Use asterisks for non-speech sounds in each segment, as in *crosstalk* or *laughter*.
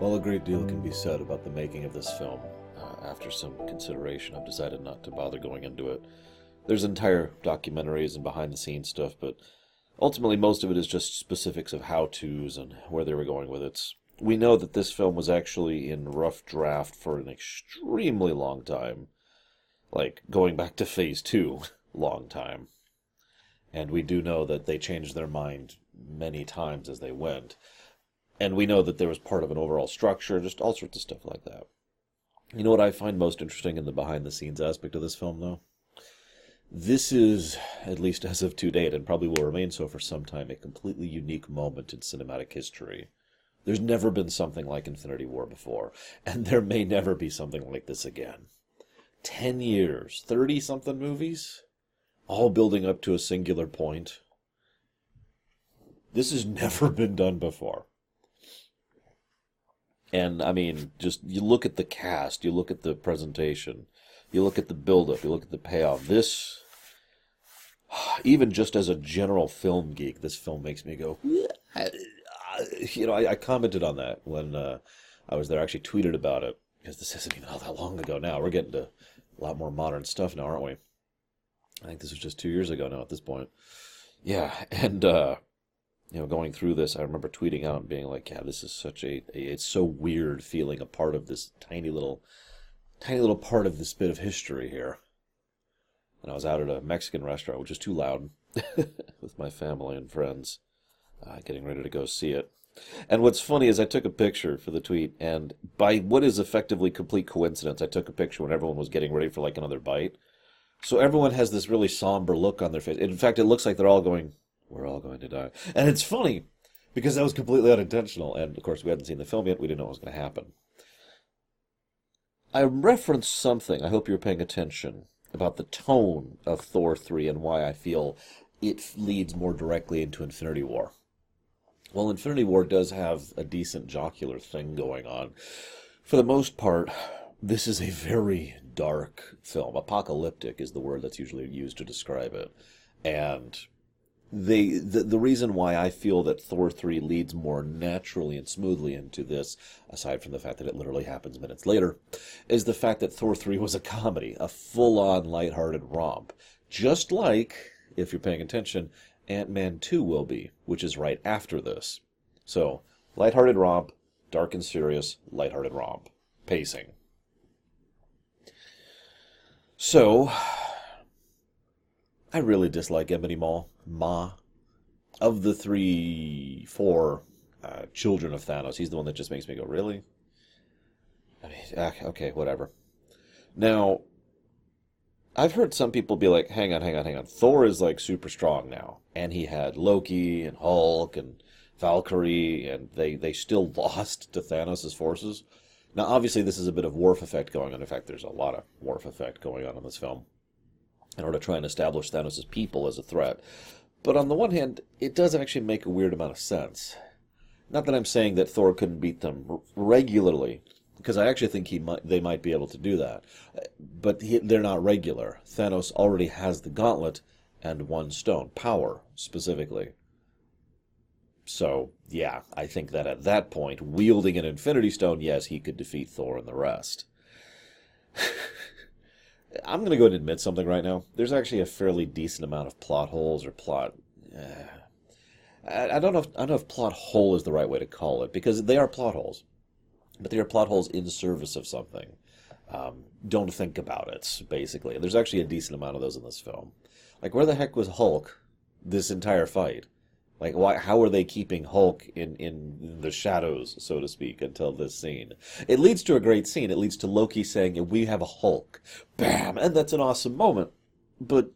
While a great deal can be said about the making of this film, uh, after some consideration, I've decided not to bother going into it. There's entire documentaries and behind the scenes stuff, but ultimately most of it is just specifics of how to's and where they were going with it. We know that this film was actually in rough draft for an extremely long time. Like going back to phase two, *laughs* long time. And we do know that they changed their mind many times as they went. And we know that there was part of an overall structure, just all sorts of stuff like that. You know what I find most interesting in the behind the scenes aspect of this film, though? This is, at least as of to date, and probably will remain so for some time, a completely unique moment in cinematic history. There's never been something like Infinity War before, and there may never be something like this again. Ten years, 30 something movies, all building up to a singular point. This has *laughs* never been done before. And I mean, just you look at the cast, you look at the presentation, you look at the build-up, you look at the payoff. This, even just as a general film geek, this film makes me go. You know, I, I commented on that when uh, I was there. I actually tweeted about it because this isn't even all that long ago now. We're getting to a lot more modern stuff now, aren't we? I think this was just two years ago now at this point. Yeah, and uh, you know, going through this, I remember tweeting out and being like, "Yeah, this is such a, a it's so weird feeling a part of this tiny little, tiny little part of this bit of history here." And I was out at a Mexican restaurant, which is too loud, *laughs* with my family and friends, uh, getting ready to go see it. And what's funny is I took a picture for the tweet, and by what is effectively complete coincidence, I took a picture when everyone was getting ready for like another bite. So everyone has this really somber look on their face. In fact, it looks like they're all going, "We're all going to die," and it's funny because that was completely unintentional. And of course, we hadn't seen the film yet; we didn't know what was going to happen. I referenced something. I hope you're paying attention about the tone of Thor 3 and why I feel it leads more directly into Infinity War. Well, Infinity War does have a decent jocular thing going on. For the most part, this is a very dark film. Apocalyptic is the word that's usually used to describe it. And they the, the reason why I feel that Thor 3 leads more naturally and smoothly into this, aside from the fact that it literally happens minutes later, is the fact that Thor 3 was a comedy, a full-on lighthearted romp. Just like, if you're paying attention, Ant-Man 2 will be, which is right after this. So, lighthearted romp, dark and serious, lighthearted romp. Pacing. So, I really dislike Ebony Maw. Ma. Of the three, four uh, children of Thanos, he's the one that just makes me go, really? I mean, ah, okay, whatever. Now, I've heard some people be like, hang on, hang on, hang on. Thor is like super strong now. And he had Loki and Hulk and Valkyrie, and they, they still *laughs* lost to Thanos' forces. Now, obviously, this is a bit of Worf effect going on. In fact, there's a lot of Worf effect going on in this film in order to try and establish Thanos' people as a threat. But on the one hand, it does actually make a weird amount of sense. Not that I'm saying that Thor couldn't beat them regularly, because I actually think he might, they might be able to do that. But he, they're not regular. Thanos already has the gauntlet and one stone, power specifically. So, yeah, I think that at that point, wielding an Infinity Stone, yes, he could defeat Thor and the rest. *laughs* I'm going to go and admit something right now. There's actually a fairly decent amount of plot holes or plot. Uh, I, don't know. If, I don't know if plot hole is the right way to call it because they are plot holes, but they are plot holes in service of something. Um, don't think about it. Basically, there's actually a decent amount of those in this film. Like, where the heck was Hulk this entire fight? Like, why? How are they keeping Hulk in in the shadows, so to speak, until this scene? It leads to a great scene. It leads to Loki saying, "We have a Hulk," bam, and that's an awesome moment. But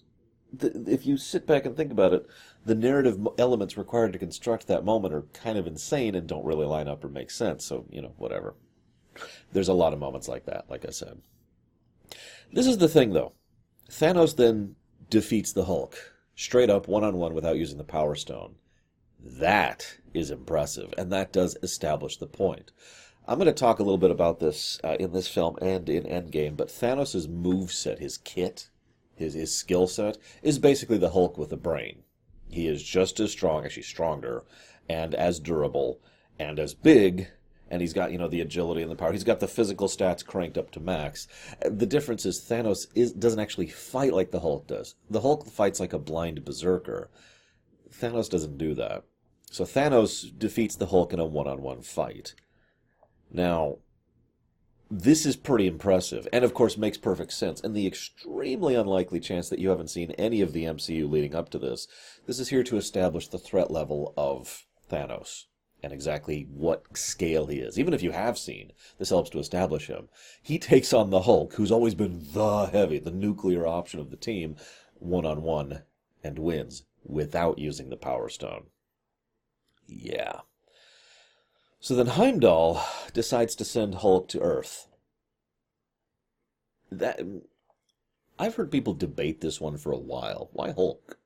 the, if you sit back and think about it, the narrative elements required to construct that moment are kind of insane and don't really line up or make sense. So you know, whatever. There's a lot of moments like that. Like I said, this is the thing, though. Thanos then defeats the Hulk straight up one on one without using the Power Stone. That is impressive, and that does establish the point. I'm going to talk a little bit about this uh, in this film and in Endgame, but Thanos' move set, his kit, his, his skill set, is basically the Hulk with a brain. He is just as strong, actually stronger, and as durable, and as big, and he's got you know the agility and the power. He's got the physical stats cranked up to max. The difference is Thanos is doesn't actually fight like the Hulk does. The Hulk fights like a blind berserker. Thanos doesn't do that. So Thanos defeats the Hulk in a one-on-one fight. Now, this is pretty impressive, and of course makes perfect sense. And the extremely unlikely chance that you haven't seen any of the MCU leading up to this, this is here to establish the threat level of Thanos and exactly what scale he is. Even if you have seen, this helps to establish him. He takes on the Hulk, who's always been the heavy, the nuclear option of the team, one on one, and wins without using the Power Stone. Yeah. So then Heimdall decides to send Hulk to Earth. That I've heard people debate this one for a while. Why Hulk?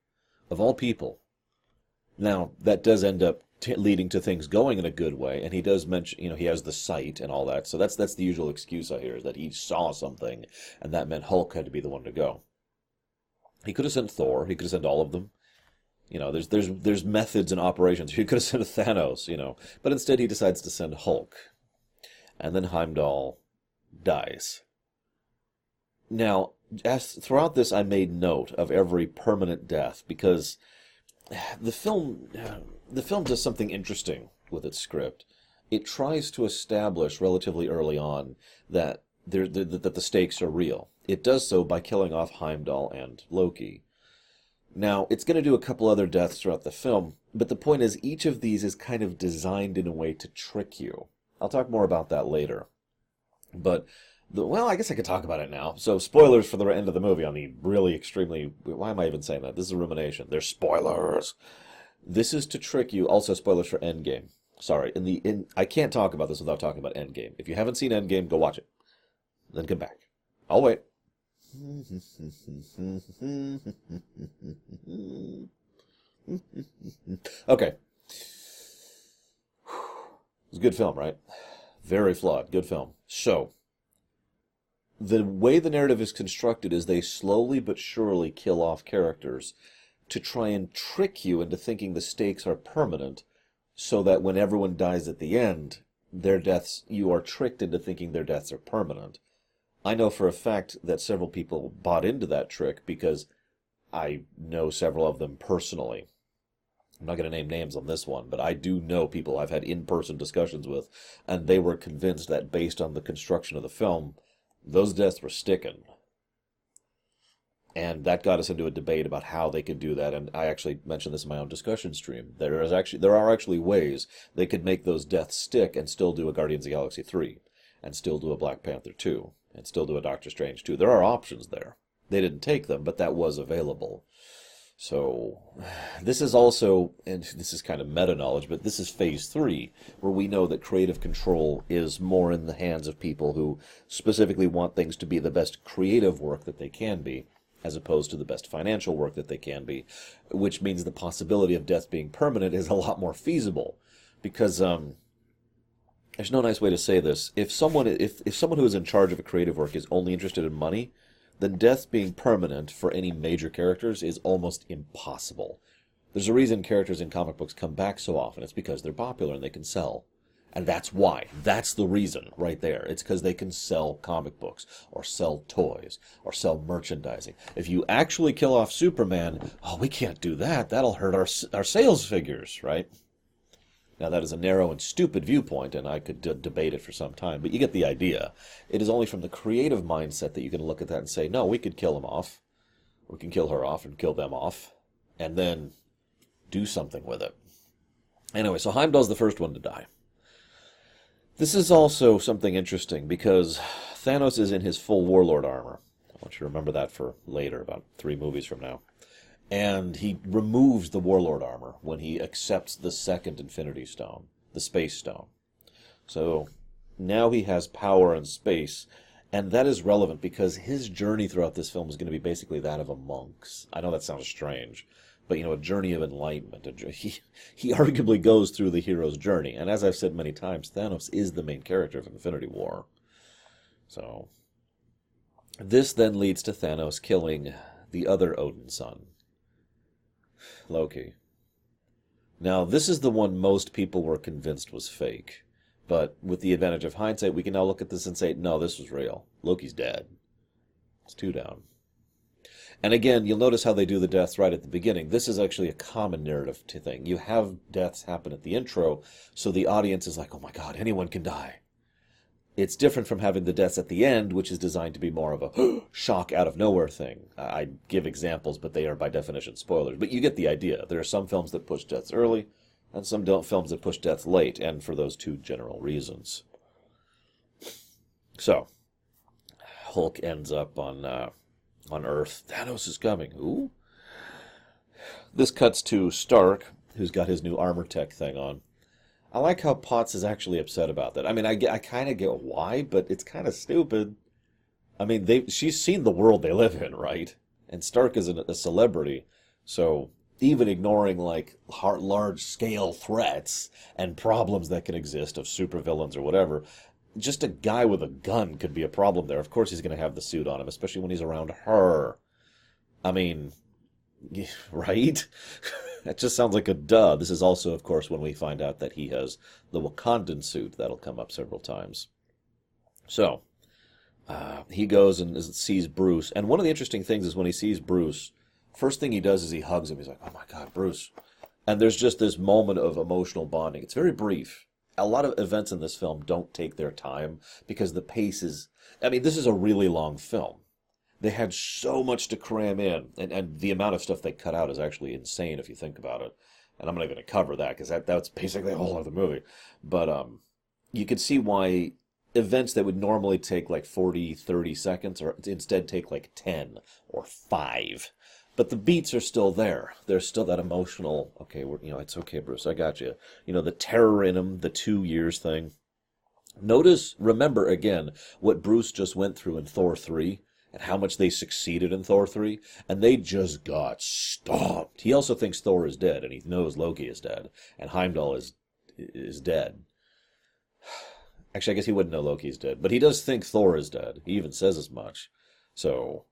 Of all people. Now, that does end up t- leading to things going in a good way, and he does mention, you know, he has the sight and all that. So that's that's the usual excuse I hear is that he saw something, and that meant Hulk had to be the one to go. He could have sent Thor. He could have sent all of them. You know, there's there's there's methods and operations. *laughs* He could have sent Thanos, you know, but instead he decides to send Hulk, and then Heimdall dies. Now, as throughout this, I made note of every permanent death because the film the film does something interesting with its script. It tries to establish relatively early on that there, that the stakes are real. It does so by killing off Heimdall and Loki. Now, it's going to do a couple other deaths throughout the film, but the point is, each of these is kind of designed in a way to trick you. I'll talk more about that later. But, the, well, I guess I could talk about it now. So, spoilers for the end of the movie on the really extremely. Why am I even saying that? This is a rumination. There's spoilers. This is to trick you. Also, spoilers for Endgame. Sorry, in the in I can't talk about this without talking about Endgame. If you haven't seen Endgame, go watch it. Then come back. I'll wait. *laughs* okay. It's a good film, right? Very flawed. Good film. So, the way the narrative is constructed is they slowly but surely kill off characters to try and trick you into thinking the stakes are permanent so that when everyone dies at the end, their deaths, you are tricked into thinking their deaths are permanent. I know for a fact that several people bought into that trick because I know several of them personally. I'm not going to name names on this one, but I do know people I've had in person discussions with, and they were convinced that based on the construction of the film, those deaths were sticking. And that got us into a debate about how they could do that. And I actually mentioned this in my own discussion stream. There is actually there are actually ways they could make those deaths stick and still do a Guardians of the Galaxy 3 and still do a Black Panther 2 and still do a Doctor Strange 2. There are options there. They didn't take them, but that was available. So, this is also, and this is kind of meta knowledge, but this is phase three, where we know that creative control is more in the hands of people who specifically want things to be the best creative work that they can be, as opposed to the best financial work that they can be, which means the possibility of death being permanent is a lot more feasible. Because, um, there's no nice way to say this. If someone if, if someone who is in charge of a creative work is only interested in money, then death being permanent for any major characters is almost impossible. There's a reason characters in comic books come back so often. It's because they're popular and they can sell. And that's why. That's the reason right there. It's because they can sell comic books or sell toys or sell merchandising. If you actually kill off Superman, oh, we can't do that. That'll hurt our, our sales figures, right? Now, that is a narrow and stupid viewpoint, and I could d- debate it for some time, but you get the idea. It is only from the creative mindset that you can look at that and say, no, we could kill him off. We can kill her off and kill them off, and then do something with it. Anyway, so Heimdall's the first one to die. This is also something interesting because Thanos is in his full warlord armor. I want you to remember that for later, about three movies from now and he removes the warlord armor when he accepts the second infinity stone the space stone. So now he has power and space and that is relevant because his journey throughout this film is going to be basically that of a monk's i know that sounds strange but you know a journey of enlightenment a, *laughs* he, he arguably goes through the hero's journey. And as i've said many times thanos is the main character of infinity war. So this then leads to thanos killing the other Odinson Loki. Now, this is the one most people were convinced was fake. But with the advantage of hindsight, we can now look at this and say, no, this was real. Loki's dead. It's two down. And again, you'll notice how they do the deaths right at the beginning. This is actually a common narrative thing. You have deaths happen at the intro, so the audience is like, oh my god, anyone can die. It's different from having the deaths at the end, which is designed to be more of a *gasps* shock out of nowhere thing. I give examples, but they are by definition spoilers. But you get the idea. There are some films that push deaths early, and some don't films that push deaths late, and for those two general reasons. So, Hulk ends up on uh, on Earth. Thanos is coming. Ooh. This cuts to Stark, who's got his new armor tech thing on. I like how Potts is actually upset about that. I mean, I, I kind of get why, but it's kind of stupid. I mean, they she's seen the world they live in, right? And Stark is a, a celebrity, so even ignoring like large scale threats and problems that can exist of supervillains or whatever, just a guy with a gun could be a problem there. Of course, he's going to have the suit on him, especially when he's around her. I mean, *laughs* right? *laughs* that just sounds like a duh. This is also, of course, when we find out that he has the Wakandan suit. That'll come up several times. So, uh, he goes and sees Bruce. And one of the interesting things is when he sees Bruce, first thing he does is he hugs him. He's like, oh my God, Bruce. And there's just this moment of emotional bonding. It's very brief a lot of events in this film don't take their time because the pace is I mean, this is a really long film. They had so much to cram in, and, and the amount of stuff they cut out is actually insane if you think about it. And I'm not even going to cover that because that, that's basically a whole other movie. But um, you can see why events that would normally take like 40, 30 seconds or instead take like 10 or 5 but the beats are still there. There's still that emotional. Okay, we're, you know, it's okay, Bruce. I got you. You know, the terror in him, the two years thing. Notice, remember again what Bruce just went through in Thor three and how much they succeeded in Thor 3, and they just got stomped. He also thinks Thor is dead, and he knows Loki is dead, and Heimdall is is dead. *sighs* Actually, I guess he wouldn't know Loki's dead, but he does think Thor is dead. He even says as much. So,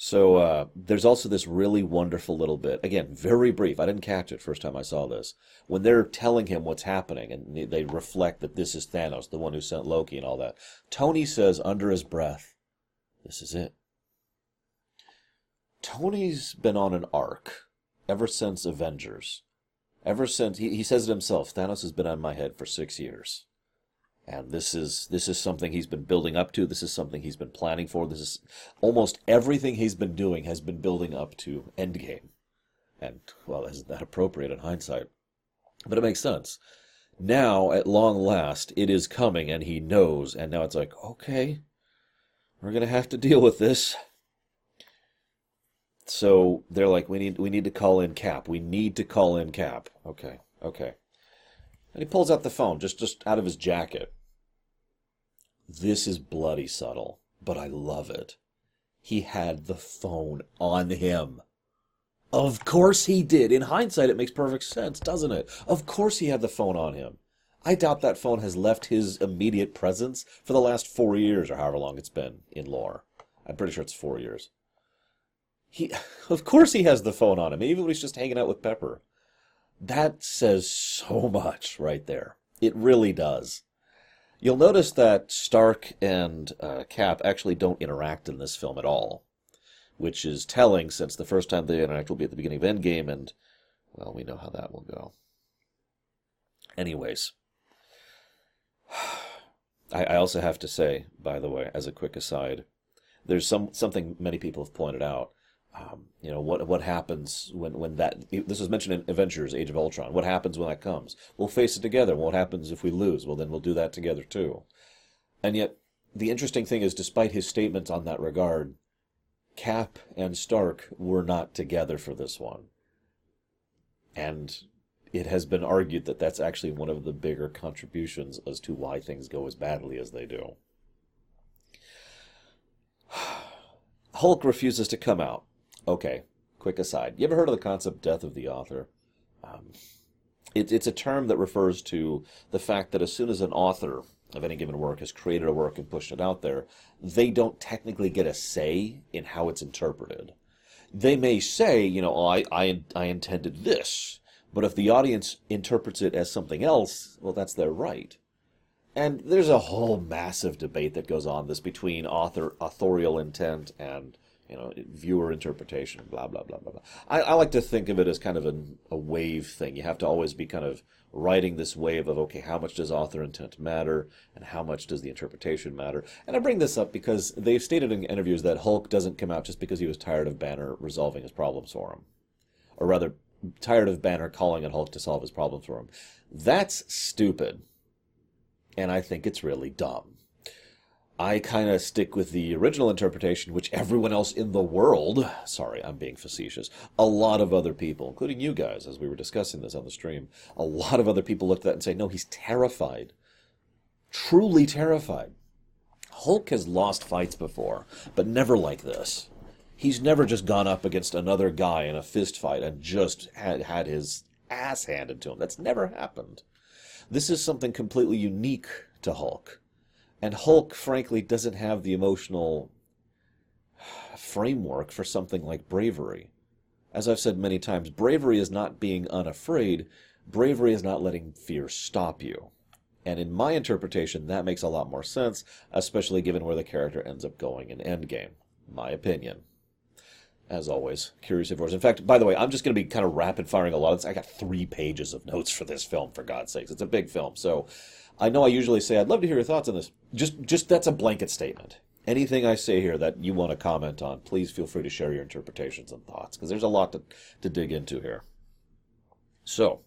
so uh, there's also this really wonderful little bit. Again, very brief. I didn't catch it first time I saw this. When they're telling him what's happening, and they reflect that this is Thanos, the one who sent Loki, and all that. Tony says under his breath, "This is it." Tony's been on an arc ever since Avengers. Ever since he, he says it himself, Thanos has been on my head for six years and this is this is something he's been building up to. This is something he's been planning for. This is almost everything he's been doing has been building up to endgame. And well isn't that appropriate in hindsight? But it makes sense. Now at long last it is coming and he knows. And now it's like okay we're going to have to deal with this. So they're like we need we need to call in cap. We need to call in cap. Okay okay. And he pulls out the phone just just out of his jacket this is bloody subtle, but I love it. He had the phone on him. Of course he did. In hindsight, it makes perfect sense, doesn't it? Of course he had the phone on him. I doubt that phone has left his immediate presence for the last four years or however long it's been in lore. I'm pretty sure it's four years. He, *laughs* of course, he has the phone on him, even when he's just hanging out with Pepper. That says so much right there. It really does. You'll notice that Stark and uh, Cap actually don't interact in this film at all, which is telling since the first time they interact will be at the beginning of Endgame, and, well, we know how that will go. Anyways, *sighs* I, I also have to say, by the way, as a quick aside, there's some something many people have pointed out um, you know what what happens when when that this was mentioned in Avengers: Age of Ultron. What happens when that comes? We'll face it together. What happens if we lose? Well, then we'll do that together too. And yet, the interesting thing is, despite his statements on that regard, Cap and Stark were not together for this one. And it has been argued that that's actually one of the bigger contributions as to why things go as badly as they do. *sighs* Hulk refuses to come out. Okay, quick aside. You ever heard of the concept death of the author? Um, it, it's a term that refers to the fact that as soon as an author of any given work has created a work and pushed it out there, they don't technically get a say in how it's interpreted. They may say, you know, oh, I, I, I intended this, But if the audience interprets it as something else, well, that's their right. And there's a whole massive debate that goes on this between author authorial intent and you know viewer interpretation. Blah blah blah blah blah. I, I like to think of it as kind of an, a wave thing. You have to always be kind of riding this wave of okay, how much does author intent matter, and how much does the interpretation matter? And I bring this up because they've stated in interviews that Hulk doesn't come out just because he was tired of Banner resolving his problems for him, or rather, tired of Banner calling on Hulk to solve his problems for him. That's stupid and I think it's really dumb. I kind of stick with the original interpretation, which everyone else in the world, sorry, I'm being facetious, a lot of other people, including you guys, as we were discussing this on the stream, a lot of other people looked at that and say, no, he's terrified. Truly terrified. Hulk has lost fights before, but never like this. He's never just gone up against another guy in a fist fight and just had, had his ass handed to him. That's never happened. This is something completely unique to Hulk. And Hulk, frankly, doesn't have the emotional framework for something like bravery. As I've said many times, bravery is not being unafraid, bravery is not letting fear stop you. And in my interpretation, that makes a lot more sense, especially given where the character ends up going in Endgame. My opinion as always, curious of yours. In fact, by the way, I'm just going to be kind of rapid firing a lot. I got three pages of notes for this film, for God's sakes. It's a big film. So I know I usually say, I'd love to hear your thoughts on this. Just, just that's a blanket statement. Anything I say here that you want to comment on, please feel free to share your interpretations and thoughts, because there's a lot to, to dig into here. So,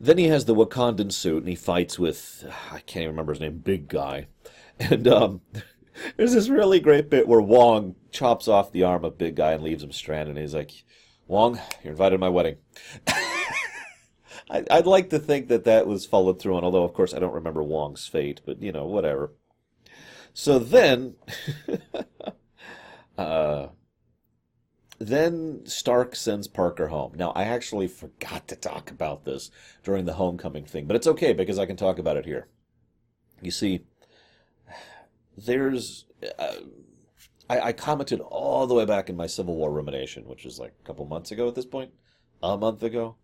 then he has the Wakandan suit, and he fights with, I can't even remember his name, big guy. *laughs* And, um, *laughs* there's this really great bit where Wong chops off the arm of Big Guy and leaves him stranded. And he's like, Wong, you're invited to my wedding. *laughs* I, would like to think that that was followed through on, although, of course, I don't remember Wong's fate, but, you know, whatever. So then, *laughs* uh, then Stark sends Parker home. Now, I actually forgot to talk about this during the homecoming thing, but it's okay because I can talk about it here. You see, there's uh, I, I, commented all the way back in my Civil War rumination, which is like a couple months ago at this point, a month ago.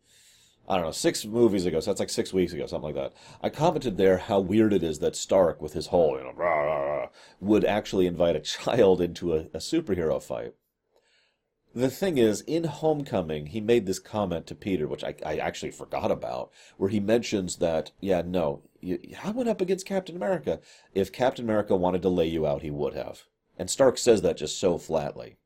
I don't know, six movies ago, so that's like six weeks ago, something like that. I commented there how weird it is that Stark, with his whole, you know, rah, rah, rah, would actually invite a child into a, a superhero fight. The thing is, in Homecoming, he made this comment to Peter, which I, I actually forgot about, where he mentions that, yeah, no, you, I went up against Captain America. If Captain America wanted to lay you out, he would have. And Stark says that just so flatly.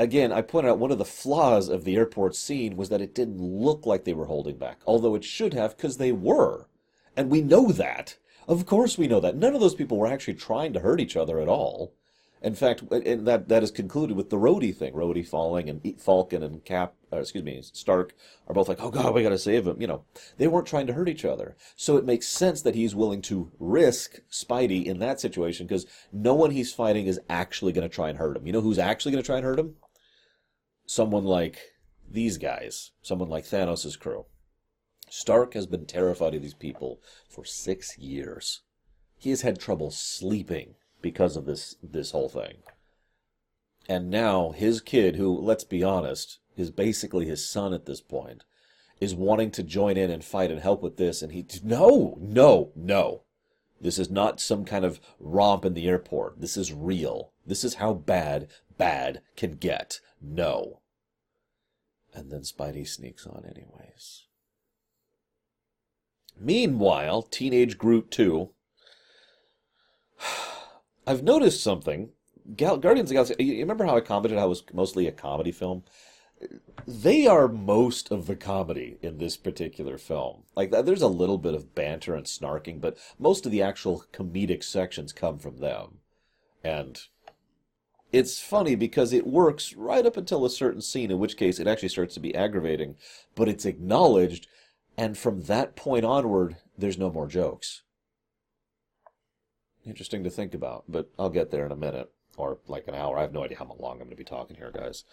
Again, I pointed out one of the flaws of the airport scene was that it didn't look like they were holding back, although it should have, because they were. And we know that. Of course we know that. None of those people were actually trying to hurt each other at all. In fact, and that that is concluded with the Rhodey thing. Rhodey falling and Falcon and Cap, uh, excuse me, Stark are both like, "Oh God, we got to save him." You know, they weren't trying to hurt each other, so it makes sense that he's willing to risk Spidey in that situation because no one he's fighting is actually going to try and hurt him. You know who's actually going to try and hurt him? Someone like these guys, someone like Thanos' crew. Stark has been terrified of these people for six years. He has had trouble sleeping because of this this whole thing. And now his kid, who let's be honest, is basically his son at this point, is wanting to join in and fight and help with this, and he no, no, no. This is not some kind of romp in the airport. This is real. This is how bad bad can get. No. And then Spidey sneaks on anyways. Meanwhile, Teenage Groot 2 *sighs* I've noticed something. Gal- Guardians of Galaxy. You remember how I commented how it was mostly a comedy film? They are most of the comedy in this particular film. Like, there's a little bit of banter and snarking, but most of the actual comedic sections come from them. And it's funny because it works right up until a certain scene, in which case it actually starts to be aggravating, but it's acknowledged, and from that point onward, there's no more jokes interesting to think about, but I'll get there in a minute or like an hour. I have no idea how long I'm going to be talking here, guys.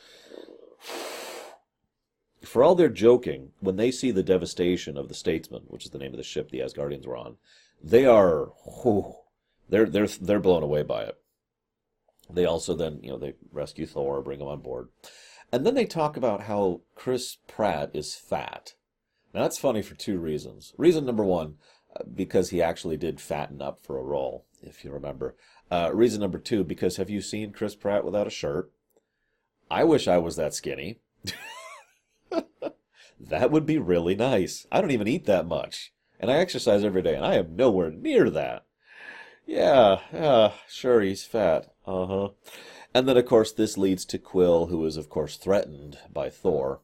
For all their joking, when they see the devastation of the Statesman, which is the name of the ship the Asgardians were on, they are whew, they're they're they're blown away by it. They also then you know they rescue Thor, bring him on board, And then they talk about how Chris Pratt is fat. Now that's funny for two reasons. Reason number one, uh, because he actually did fatten up for a role, if you remember. Uh, reason number two, because have you seen Chris Pratt without a shirt? I wish I was that skinny. *laughs* that would be really nice. I don't even eat that much. And I exercise every day, and I am nowhere near that. Yeah, yeah, sure, he's fat. Uh huh. And then, of course, this leads to Quill, who is, of course, threatened by Thor.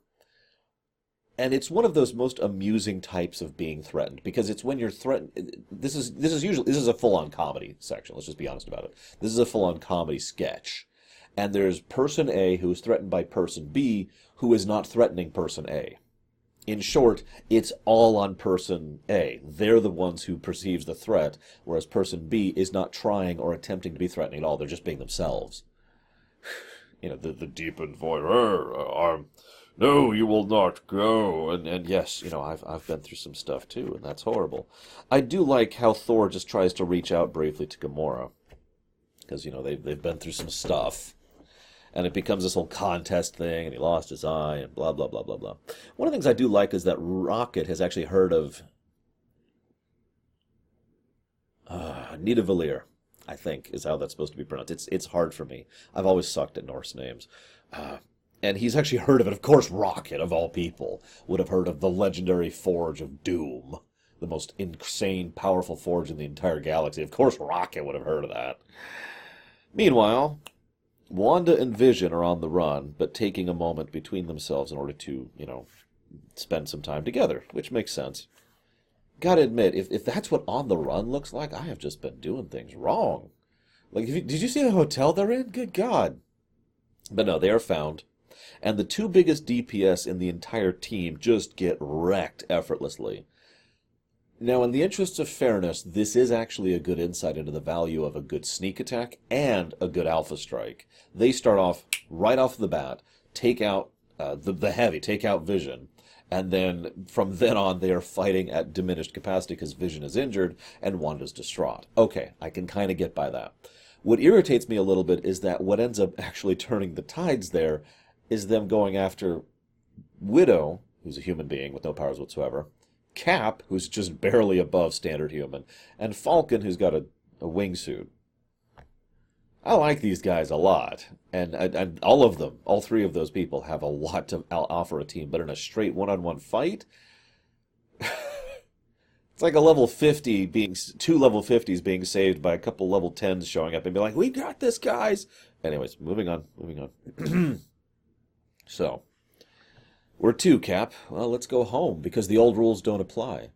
And it's one of those most amusing types of being threatened because it's when you're threatened. This is this is usually this is a full-on comedy section. Let's just be honest about it. This is a full-on comedy sketch, and there's person A who is threatened by person B who is not threatening person A. In short, it's all on person A. They're the ones who perceives the threat, whereas person B is not trying or attempting to be threatening at all. They're just being themselves. *sighs* you know, the, the deepened voice, I'm, no, you will not go. And, and yes, you know, I've, I've been through some stuff too, and that's horrible. I do like how Thor just tries to reach out briefly to Gamora. Because, you know, they've, they've been through some stuff and it becomes this whole contest thing, and he lost his eye, and blah blah blah blah blah. One of the things I do like is that Rocket has actually heard of uh, Nidavellir, I think is how that's supposed to be pronounced. It's it's hard for me. I've always sucked at Norse names. Uh, and he's actually heard of it. Of course, Rocket, of all people, would have heard of the legendary Forge of Doom, the most insane, powerful forge in the entire galaxy. Of course, Rocket would have heard of that. Meanwhile, Wanda and Vision are on the run, but taking a moment between themselves in order to, you know, spend some time together, which makes sense. Gotta admit, if, if that's what on the run looks like, I have just been doing things wrong. Like, you, did you see the hotel they're in? Good God. But no, they are found. And the two biggest DPS in the entire team just get wrecked effortlessly. Now, in the interests of fairness, this is actually a good insight into the value of a good sneak attack and a good alpha strike. They start off right off the bat, take out uh, the, the heavy, take out Vision, and then from then on they are fighting at diminished capacity because Vision is injured and Wanda's distraught. Okay, I can kind of get by that. What irritates me a little bit is that what ends up *laughs* actually turning the tides there is them going after Widow, who's a human being with no powers whatsoever, Cap, who's just barely above standard human, and Falcon, who's got a, a wingsuit. I like these guys a lot, and, and, and all of them, all three of those people, have a lot to offer a team. But in a straight one-on-one fight, *laughs* it's like a level fifty being two level fifties being saved by a couple level tens showing up and be like, "We got this, guys." Anyways, moving on, moving on. *clears throat* so, we're two, Cap. Well, let's go home because the old rules don't apply.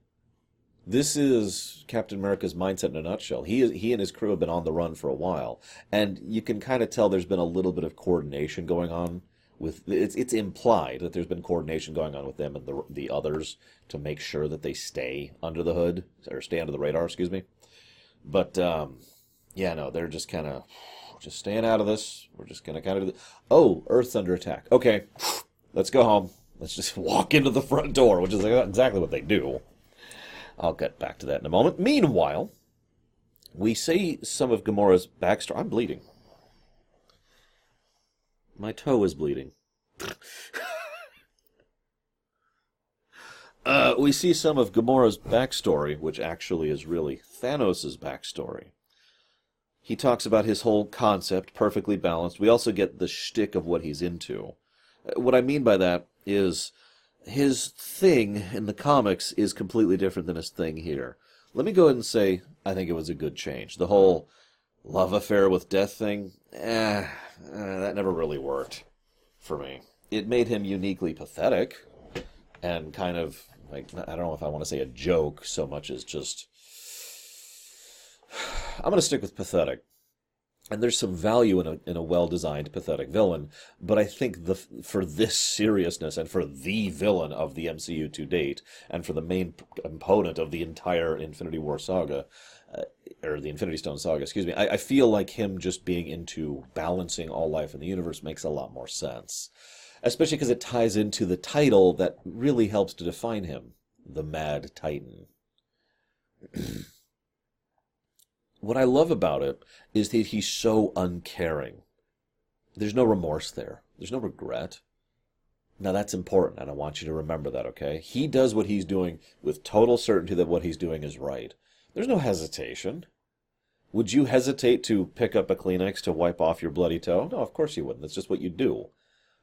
This is Captain America's mindset in a nutshell. He he and his crew have been on the run for a while, and you can kind of tell there's been a little bit of coordination going on with it's it's implied that there's been coordination going on with them and the the others to make sure that they stay under the hood or stay under the radar, excuse me. But um, yeah, no, they're just kind of just staying out of this. We're just gonna kind of oh, Earth's under attack. Okay, let's go home. Let's just *laughs* walk into the front door, which is exactly what they do. I'll get back to that in a moment. Meanwhile, we see some of Gamora's backstory. I'm bleeding. My toe is bleeding. *laughs* uh, we see some of Gamora's backstory, which actually is really Thanos' backstory. He talks about his whole concept, perfectly balanced. We also get the shtick of what he's into. Uh, what I mean by that is his thing in the comics is completely different than his thing here. Let me go ahead and say I think it was a good change. The whole love affair with death thing, eh, eh, that never really worked for me. It made him uniquely pathetic and kind of like I don't know if I want to say a joke so much as just *sighs* I'm going to stick with pathetic and there's some value in a in a well designed pathetic villain, but I think the for this seriousness and for the villain of the MCU to date, and for the main component of the entire Infinity War saga, uh, or the Infinity Stone saga, excuse me, I, I feel like him just being into balancing all life in the universe makes a lot more sense, especially because it ties into the title that really helps to define him, the Mad Titan. *clears throat* what I love about it is that he's so uncaring. There's no remorse there. There's no regret. Now that's important, and I want you to remember that, okay? He does what he's doing with total certainty that what he's doing is right. There's no hesitation. Would you hesitate to pick up a Kleenex to wipe off your bloody toe? No, of course you wouldn't. That's just what you do.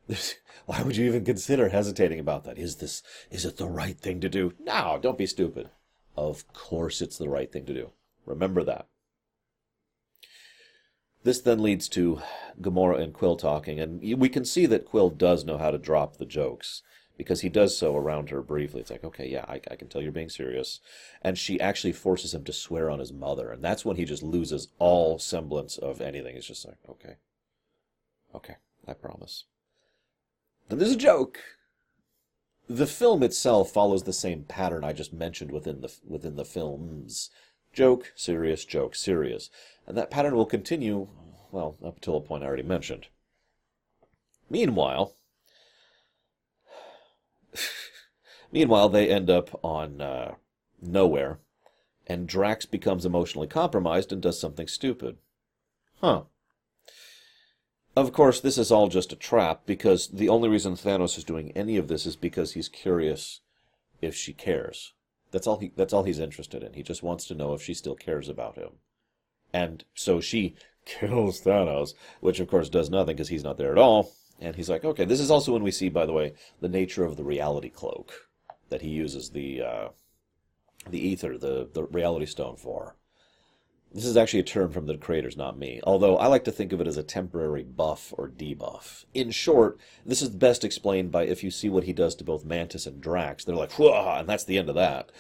*laughs* Why would you even consider hesitating about that? Is this is it the right thing to do? No, don't be stupid. Of course it's the right thing to do. Remember that. This then leads to Gamora and Quill talking, and we can see that Quill does know how to drop the jokes because he does so around her briefly. It's like, okay, yeah, I, I, can tell you're being serious. And she actually forces him to swear on his mother, and that's when he just loses all semblance of anything. It's just like, okay, okay, I promise. Then there's a joke. The film itself follows the same pattern I just mentioned within the within the films. Joke, serious, joke, serious. And that pattern will continue, well, up until a point I already mentioned. Meanwhile, *sighs* meanwhile, they end up on uh, nowhere, and Drax becomes emotionally compromised and does something stupid. Huh. Of course, this is all just a trap because the only reason Thanos is doing any of this is because he's curious if she cares. That's all he that's all he's interested in. He just wants to know if she still cares about him. And so she *laughs* kills Thanos, which of course does nothing because he's not there at all. And he's like, okay, this is also when we see, by the way, the nature of the reality cloak that he uses the uh, the Aether, the the reality stone for. This is actually a term from the creators, not me. Although I like to think of it as a temporary buff or debuff. In short, this is best explained by if you see what he does to both Mantis and Drax. They're like, Whoa! and that's the end of that.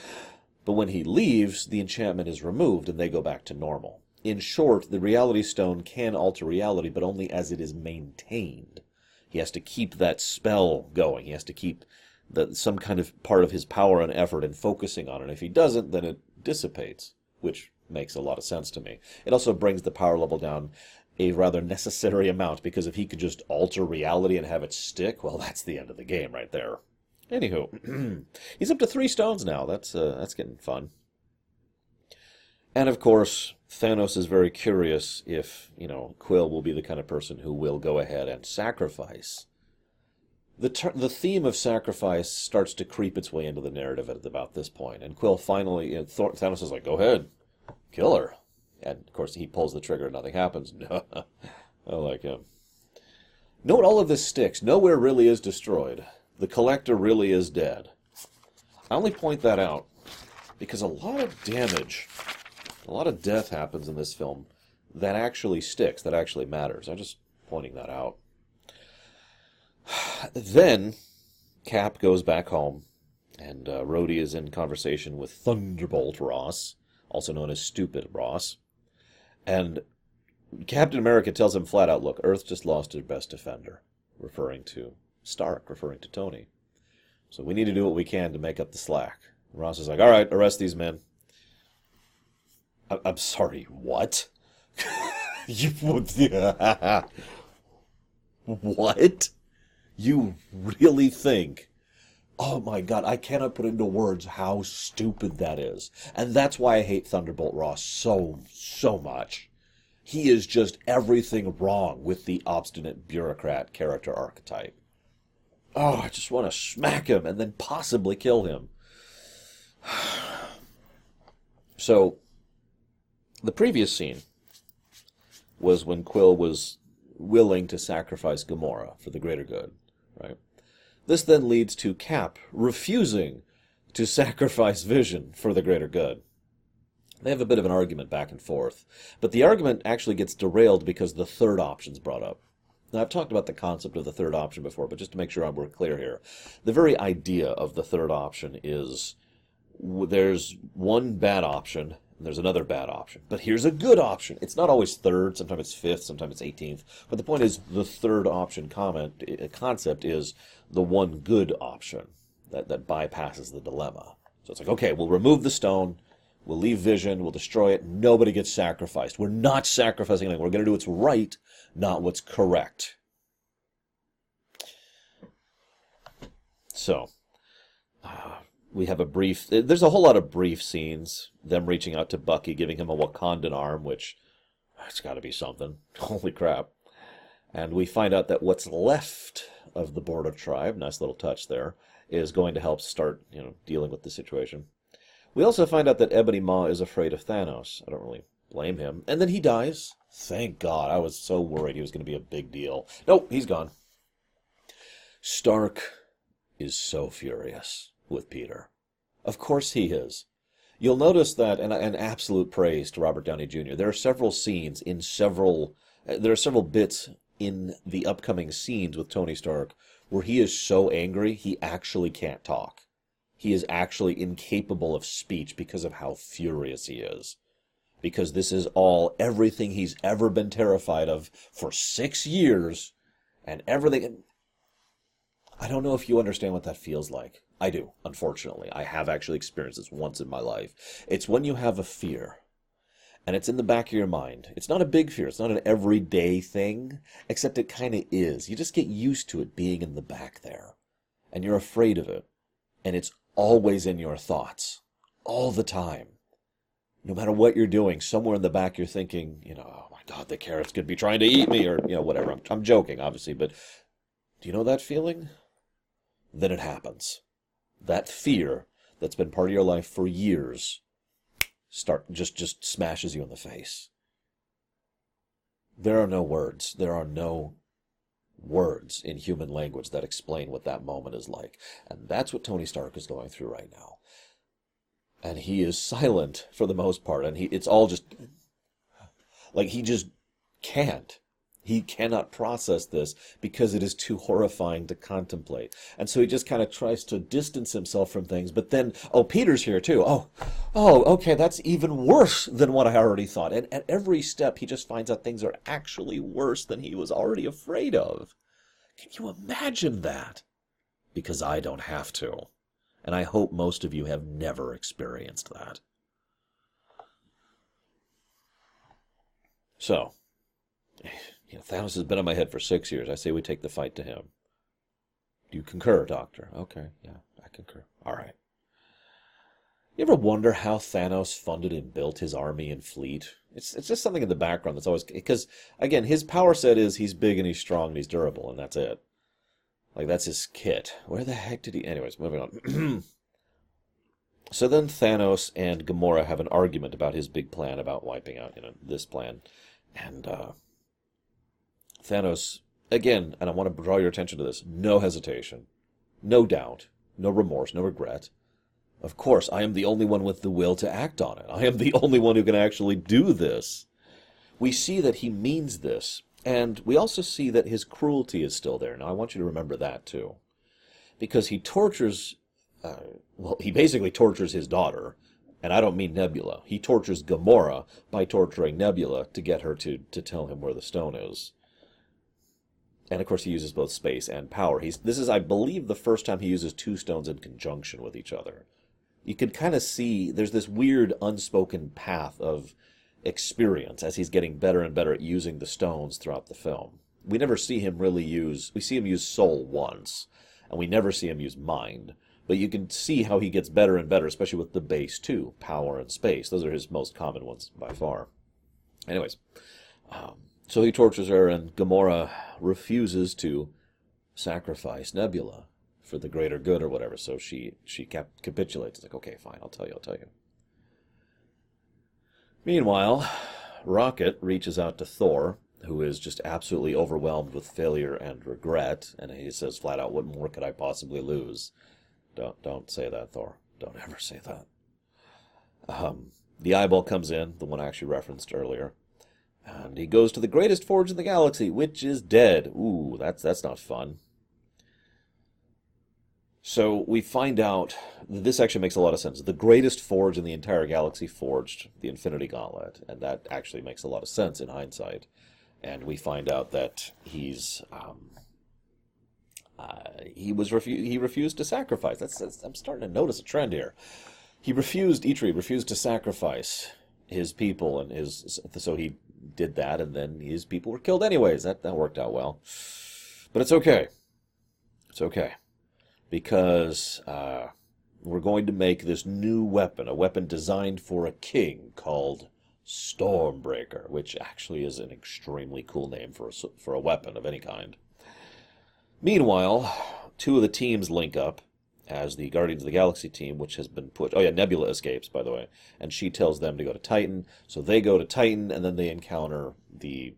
But when he leaves, the enchantment is removed and they go back to normal. In short, the reality stone can alter reality, but only as it is maintained. He has to keep that spell going. He has to keep the, some kind of part of his power and effort in focusing on it. If he doesn't, then it dissipates, which makes a lot of sense to me. It also brings the power level down a rather necessary amount because if he could just alter reality and have it stick, well, that's the end of the game right there. Anywho, *clears throat* he's up to three stones now. That's uh, that's getting fun. And of course, Thanos is very curious if you know Quill will be the kind of person who will go ahead and sacrifice. The ter- the theme of sacrifice starts to creep its way into the narrative at about this point, and Quill finally, know, Thanos is like, "Go ahead, kill her. And of course, he pulls the trigger, and nothing happens. *laughs* I like him. Note all of this sticks. Nowhere really is destroyed. The collector really is dead. I only point that out because a lot of damage, a lot of death happens in this film that actually sticks, that actually matters. I'm just pointing that out. *sighs* Then Cap goes back home, and uh, Rhodey is in conversation with Thunderbolt Ross also known as Stupid Ross. And Captain America tells him flat out, look, Earth just lost her best defender, referring to Stark, referring to Tony. So we need to do what we can to make up the slack. Ross is like, all right, arrest these men. I- am sorry, what? *laughs* you *laughs* what? You really think oh my god, I cannot put into words how stupid that is. And that's why I hate Thunderbolt Ross so, so much. He is just everything wrong with the obstinate bureaucrat character archetype. Oh, I just want to smack him and then possibly kill him. *sighs* so, the previous scene was when Quill was willing to sacrifice Gamora for the greater good, right? This then leads to Cap refusing to *laughs* sacrifice Vision for the greater good. They have a bit of an argument back and forth, but the argument actually gets derailed because the third option's brought up. Now, I've talked about the concept of the third option before, but just to make sure we're clear here, the very idea of the third option is there's one bad option there's another bad option. But here's a good option. It's not always third, sometimes it's fifth, sometimes it's 18th. But the point is, the third option comment concept is the one good option that, that bypasses the dilemma. So it's like, okay, we'll remove the stone, we'll leave vision, we'll destroy it, nobody gets sacrificed. We're not sacrificing anything. We're going to do what's right, not what's correct. So, uh, we have a brief. There's a whole lot of brief scenes. Them reaching out to Bucky, giving him a Wakandan arm, which it's got to be something. *laughs* Holy crap! And we find out that what's left of the Border tribe, nice little touch there, is going to help start, you know, dealing with the situation. We also find out that Ebony Maw is afraid of Thanos. I don't really blame him. And then he dies. Thank God. I was so worried he was going to be a big deal. Nope, he's gone. Stark is so furious with Peter. Of course he is. You'll notice that, and an absolute praise to Robert Downey Jr. There are several scenes in several, uh, there are several bits in the upcoming scenes with Tony Stark where he is so angry he actually can't talk. He is actually incapable of speech because of how furious he is. Because this is all everything he's ever been terrified of for six years, and everything. I don't know if you understand what that feels like. I do, unfortunately. I have actually experienced this once in my life. It's when you have a fear, and it's in the back of your mind. It's not a big fear, it's not an everyday thing, except it kind of is. You just get used to it being in the back there, and you're afraid of it, and it's always in your thoughts, all the time. No matter what you're doing, somewhere in the back you're thinking, you know, oh my God, the carrots could be trying to eat me, or, you know, whatever. I'm, I'm joking, obviously, but do you know that feeling? Then it happens that fear that's been part of your life for years start just just smashes you in the face. There are no words. There are no words in human language that explain what that moment is like. And that's what Tony Stark is going through right now. And he is silent for the most part and he it's all just like he just can't he cannot process this because it is too horrifying to contemplate. And so he just kind of tries to distance himself from things. But then, oh, Peter's here too. Oh, oh, okay, that's even worse than what I already thought. And at every step, he just finds out things are actually worse than he was already afraid of. Can you imagine that? Because I don't have to. And I hope most of you have never experienced that. So, you know, Thanos has been on my head for six years. I say we take the fight to him. Do you concur, Doctor? Okay, yeah, I concur. All right. You ever wonder how Thanos funded and built his army and fleet? It's it's just something in the background that's always because again his power set is he's big and he's strong and he's durable and that's it. Like that's his kit. Where the heck did he? Anyways, moving on. *clears throat* so then Thanos and Gamora have an argument about his big plan about wiping out you know this plan, and uh, Thanos, again, and I want to draw your attention to this no hesitation, no doubt, no remorse, no regret. Of course, I am the only one with the will to act on it. I am the *laughs* only one who can actually do this. We see that he means this, and we also see that his cruelty is still there. Now, I want you to remember that too. Because he tortures, uh, well, he basically tortures his daughter, and I don't mean Nebula. He tortures Gamora by torturing Nebula to get her to, to tell him where the stone is and of course he uses both space and power. He's this is, I believe, the first time he uses two stones in conjunction with each other. You can kind of see there's this weird unspoken path of experience as he's getting better and better at using the stones throughout the film. We never see him really use. We see him use soul once, and we never see him use mind. But you can see how he gets better and better, especially with the base two, power and space. Those are his most common ones by far. Anyways, um, so he tortures her, and Gamora refuses to sacrifice Nebula for the greater good or whatever. So she she cap- capitulates. It's like, okay, fine, I'll tell you, I'll tell you. Meanwhile, Rocket reaches out to Thor, who is just absolutely overwhelmed with failure and regret, and he says flat out, "What more could I possibly lose?" Don't don't say that, Thor. Don't ever say that. Um, the eyeball comes in, the one I actually referenced earlier. And he goes to the greatest forge in the galaxy, which is dead. Ooh, that's that's not fun. So we find out this actually makes a lot of sense. The greatest forge in the entire galaxy forged the Infinity Gauntlet, and that actually makes a lot of sense in hindsight. And we find out that he's um, uh, he was refu- he refused to sacrifice. That's, that's I'm starting to notice a trend here. He refused. Eitri refused to sacrifice his people and his so he did that, and then his people were killed anyways. That that worked out well, but it's okay. It's okay because uh, we're going to make this new weapon, a weapon designed for a king called Stormbreaker, which actually is an extremely cool name for a, for a weapon of any kind. Meanwhile, two of the teams link up as the Guardians of the Galaxy team, which has been put. Oh yeah, Nebula escapes, by the way, and she tells them to go to Titan. So they go to Titan, and then they encounter the,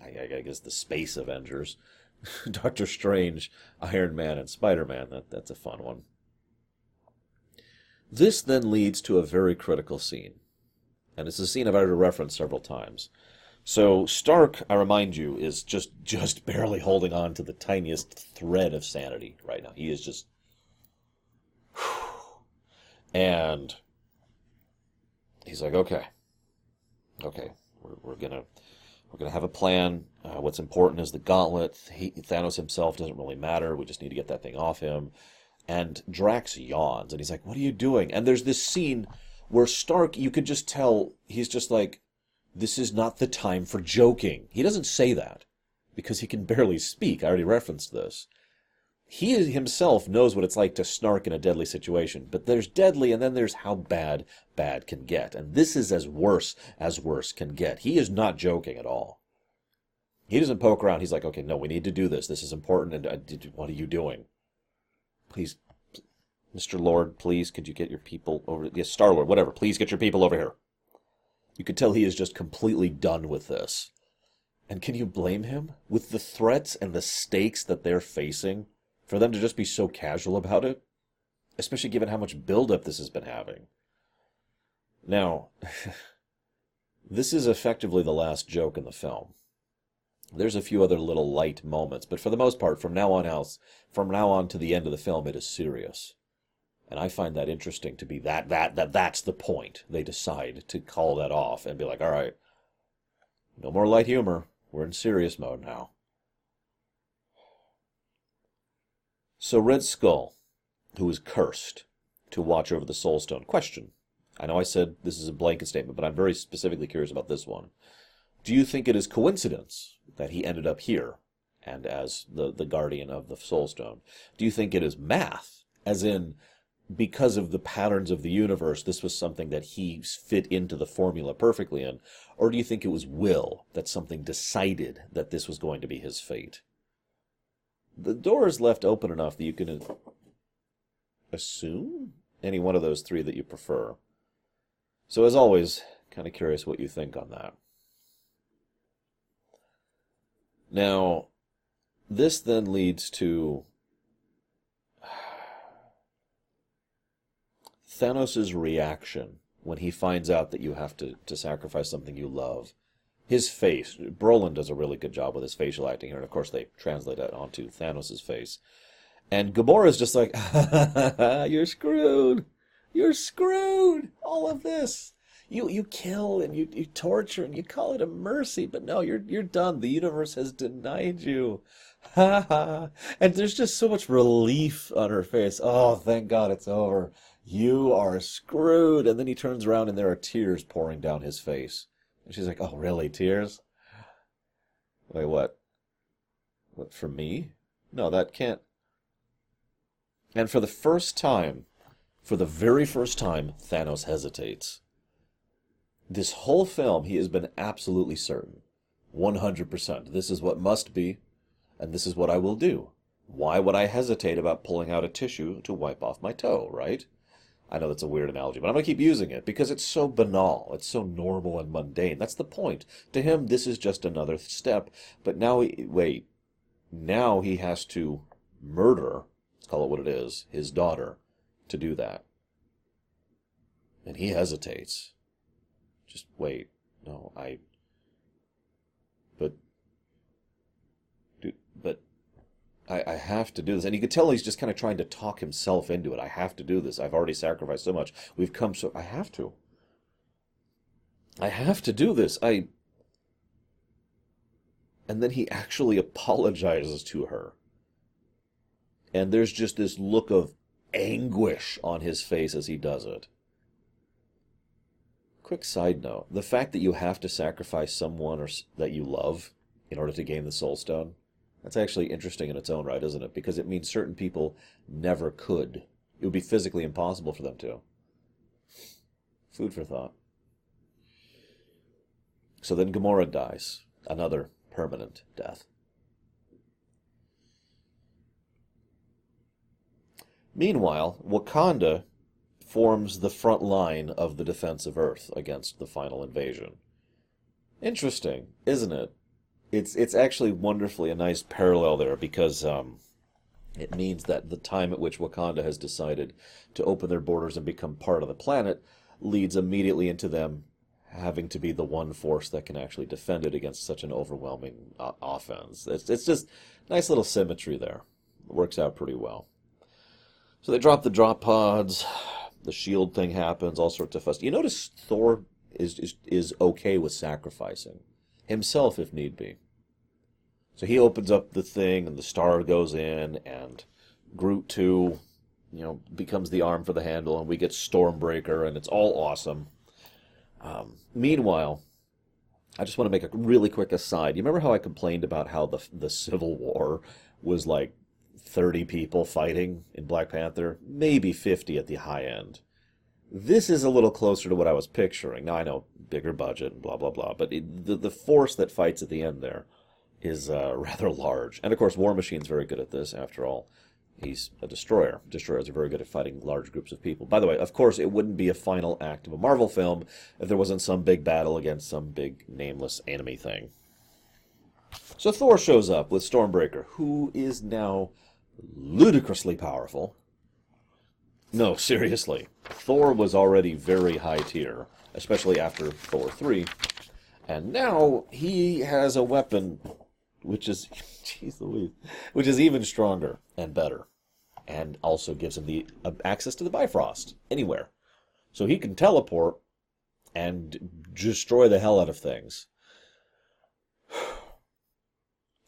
I, I guess, the Space Avengers, *laughs* Doctor Strange, Iron Man, and Spider Man. That that's a fun one. This then leads to a very critical scene, and it's a scene I've already referenced several times. So Stark, I remind you, is just just barely holding on to the tiniest thread of sanity right now. He is just and he's like, okay, okay, we're, we're gonna we're gonna have a plan. Uh, what's important is the gauntlet. He, Thanos himself doesn't really matter. We just need to get that thing off him. And Drax yawns, and he's like, "What are you doing?" And there's this scene where Stark, you could just tell he's just like, "This is not the time for joking." He doesn't say that because he can barely speak. I already referenced this he himself knows what it's like to snark in a deadly situation. But there's deadly, and then there's how bad bad can get. And this is as worse as worse can get. He is not joking at all. He doesn't poke around. He's like, okay, no, we need to do this. This is important. And uh, what are you doing? Please, Mr. Lord, please, could you get your people over? Yes, Star Lord, whatever. Please get your people over here. You could tell he is just completely done with this. And can you blame him? With the threats and the stakes that they're facing, for them to just be so casual about it, especially given how much buildup this has been having. Now, *laughs* this is effectively the last joke in the film. There's a few other little light moments, but for the most part, from now on out, from now on to the end of the film, it is serious. And I find that interesting to be that that that that's the point. They decide to call that off and be like, all right, no more light humor. We're in serious mode now. So Red Skull, who is cursed to watch over the Soul Stone. Question. I know I said this is a blanket statement, but I'm very specifically curious about this one. Do you think it is coincidence that he ended up here and as the, the guardian of the Soul Stone? Do you think it is math, as in because of the patterns of the universe, this was something that he fit into the formula perfectly in? Or do you think it was will, that something decided that this was going to be his fate? The door is left open enough that you can assume any one of those three that you prefer. So, as always, kind of curious what you think on that. Now, this then leads to *sighs* Thanos' reaction when he finds out that you have to, to sacrifice something you love his face. Brolin does a really good job with his facial acting here, and of course they translate that onto Thanos' face. And Gamora's just like, *laughs* "You're screwed. You're screwed. All of this." You, you kill and you, you torture and you call it a mercy, but no, you're you're done. The universe has denied you. Ha *laughs* ha. And there's just so much relief on her face. Oh, thank God it's over. You are screwed. And then he turns around and there are tears pouring down his face. And she's like, "Oh, really? Tears? Wait, what? What for me? No, that can't." And for the first time, for the very first time, Thanos hesitates. This whole film, he has been absolutely certain. 100%. This is what must be, and this is what I will do. Why would I hesitate about pulling out a tissue to wipe off my toe, right? I know that's a weird analogy, but I'm going to keep using it because it's so banal. It's so normal and mundane. That's the point. To him, this is just another step. But now, he, wait, now he has to murder, let's call it what it is, his daughter to do that. And he hesitates. Just wait. No, I. But. Dude, but I, I have to do this. And you could tell he's just kind of trying to talk himself into it. I have to do this. I've already sacrificed so much. We've come so. I have to. I have to do this. I. And then he actually apologizes to her. And there's just this look of anguish on his face as he does it. Quick side note the fact that you have to sacrifice someone or, that you love in order to gain the soul stone that's actually interesting in its own right, isn't it? Because it means certain people never could. It would be physically impossible for them to. Food for thought. So then Gamora dies. Another permanent death. Meanwhile, Wakanda forms the front line of the defense of Earth against the final invasion. Interesting, isn't it? It's it's actually wonderfully a nice parallel there because um, it means that the time at which Wakanda has decided to open their borders and become part of the planet leads immediately into them having to be the one force that can actually defend it against such an overwhelming uh, offense. It's, it's just nice little symmetry there. It works out pretty well. So they drop the drop pods. The shield thing happens. All sorts of fuss. You notice Thor is is, is okay with sacrificing himself if need be. So he opens up the thing, and the star goes in, and Groot too, you know, becomes the arm for the handle, and we get Stormbreaker, and it's all awesome. Um, meanwhile, I just want to make a really quick aside. You remember how I complained about how the the Civil War was like 30 people fighting in Black Panther, maybe 50 at the high end. This is a little closer to what I was picturing. Now I know bigger budget and blah blah blah, but it, the the force that fights at the end there is uh, *laughs* rather large. And of course, War Machine's very good at this. After all, he's a destroyer. Destroyers are very good at fighting large groups of people. By the way, of course, it wouldn't be a final act of a Marvel film if there wasn't some big battle against some big nameless enemy thing. So Thor shows up with Stormbreaker, who is now ludicrously powerful. No, seriously. Thor was already very high tier, especially after Thor 3. And now he has a weapon which is *laughs* jeez Louise, which is even stronger and better. And also gives him the uh, access to the Bifrost anywhere. So he can teleport and destroy the hell out of things. *sighs*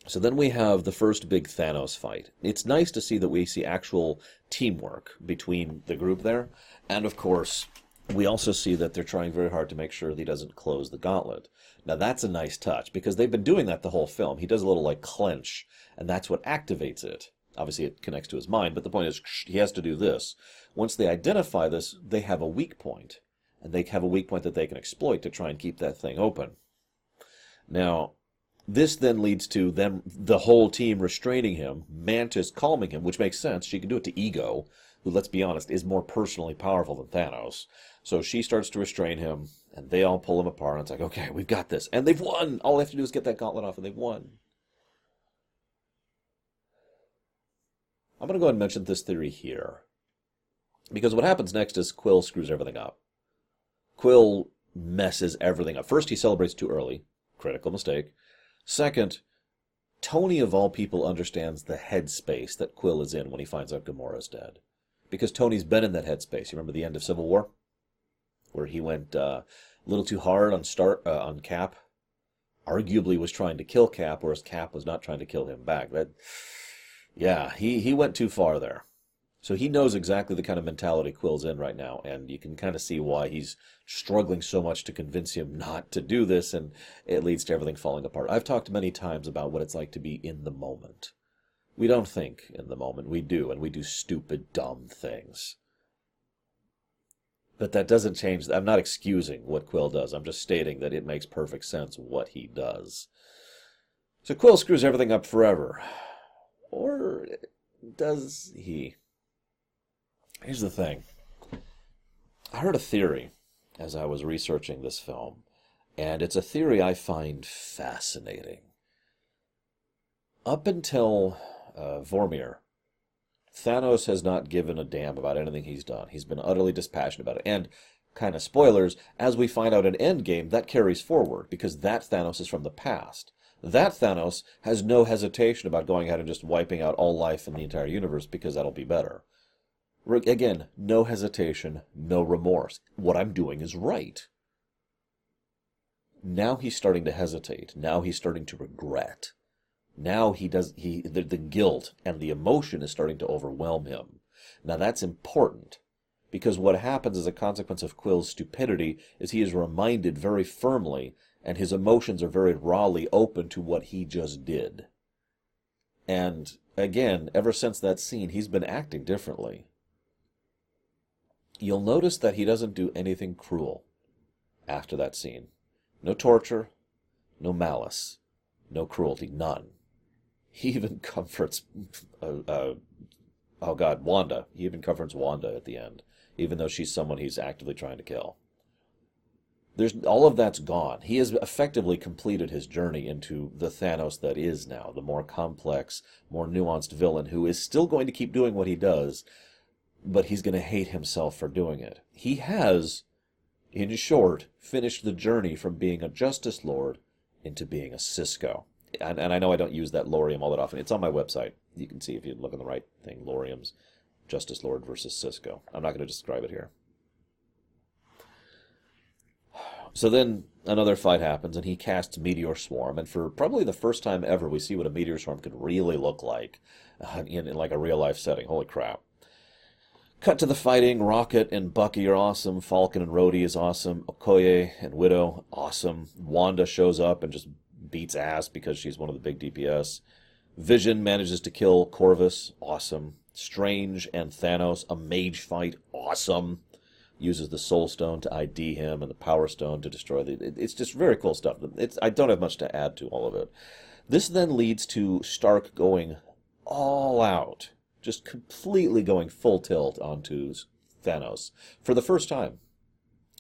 So then we have the first big Thanos fight. It's nice to see that we see actual teamwork between the group there. And of course, we also see that they're trying very hard to make sure that he doesn't close the gauntlet. Now that's a nice touch because they've been doing that the whole film. He does a little like clench, and that's what activates it. Obviously, it connects to his mind, but the point is he has to do this. Once they identify this, they have a weak point, and they have a weak point that they can exploit to try and keep that thing open. Now, this then leads to them, the whole team restraining him, Mantis calming him, which makes sense. She can do it to Ego, who, let's be honest, is more personally powerful than Thanos. So she starts to restrain him, and they all pull him apart. And it's like, okay, we've got this. And they've won! All they have to do is get that gauntlet off, and they've won. I'm going to go ahead and mention this theory here. Because what happens next is Quill screws everything up. Quill messes everything up. First, he celebrates too early. Critical mistake. Second, Tony of all people understands the headspace that Quill is in when he finds out Gamora's dead. Because Tony's been in that headspace. You remember the end of Civil War? Where he went uh, a little too hard on start uh, on Cap. Arguably was trying to kill Cap, whereas Cap was not trying to kill him back. That, yeah, he, he went too far there. So he knows exactly the kind of mentality Quill's in right now, and you can kind of see why he's struggling so much to convince him not to do this, and it leads to everything falling apart. I've talked many times about what it's like to be in the moment. We don't think in the moment, we do, and we do stupid, dumb things. But that doesn't change. I'm not excusing what Quill does. I'm just stating that it makes perfect sense what he does. So Quill screws everything up forever. Or does he? Here's the thing. I heard a theory as I was researching this film, and it's a theory I find fascinating. Up until uh, Vormir, Thanos has not given a damn about anything he's done. He's been utterly dispassionate about it. And, kind of spoilers, as we find out in Endgame, that carries forward, because that Thanos is from the past. That Thanos has no hesitation about going out and just wiping out all life in the entire universe because that'll be better. Again, no hesitation, no remorse. What I'm doing is right. Now he's starting to hesitate. Now he's starting to regret. Now he does he the, the guilt and the emotion is starting to overwhelm him. Now that's important because what happens as a consequence of Quill's stupidity is he is reminded very firmly and his emotions are very rawly open to what he just did. And again, ever since that scene, he's been acting differently you'll notice that he doesn't do anything cruel after that scene. No torture, no malice, no cruelty, none. He even *laughs* comforts, uh, uh, oh God, Wanda. He even comforts Wanda at the end, even though she's someone he's actively trying to kill. There's all of that's gone. He has effectively completed his journey into the Thanos that is now, the more complex, more nuanced villain who is still going to keep doing what he does, but he's going to hate himself for doing it. He has, in short, finished the journey from being a Justice Lord into being a Cisco. And, and I know I don't use that Lorium all that often. It's on my website. You can see if you look on the right thing, Lorium's Justice Lord versus Cisco. I'm not going to describe it here. So then another fight happens, and he casts Meteor Swarm, and for probably the first time ever, we see what a Meteor Swarm could really look like uh, in, in like a real life setting. Holy crap! Cut to the fighting. Rocket and Bucky are awesome. Falcon and Rhodey is awesome. Okoye and Widow, awesome. Wanda shows up and just beats ass because she's one of the big DPS. Vision manages to kill Corvus, awesome. Strange and Thanos, a mage fight, awesome uses the Soul Stone to ID him and the Power Stone to destroy the. It's just very cool stuff. It's I don't have much to add to all of it. This then leads to Stark going all out, just completely going full tilt onto Thanos for the first time,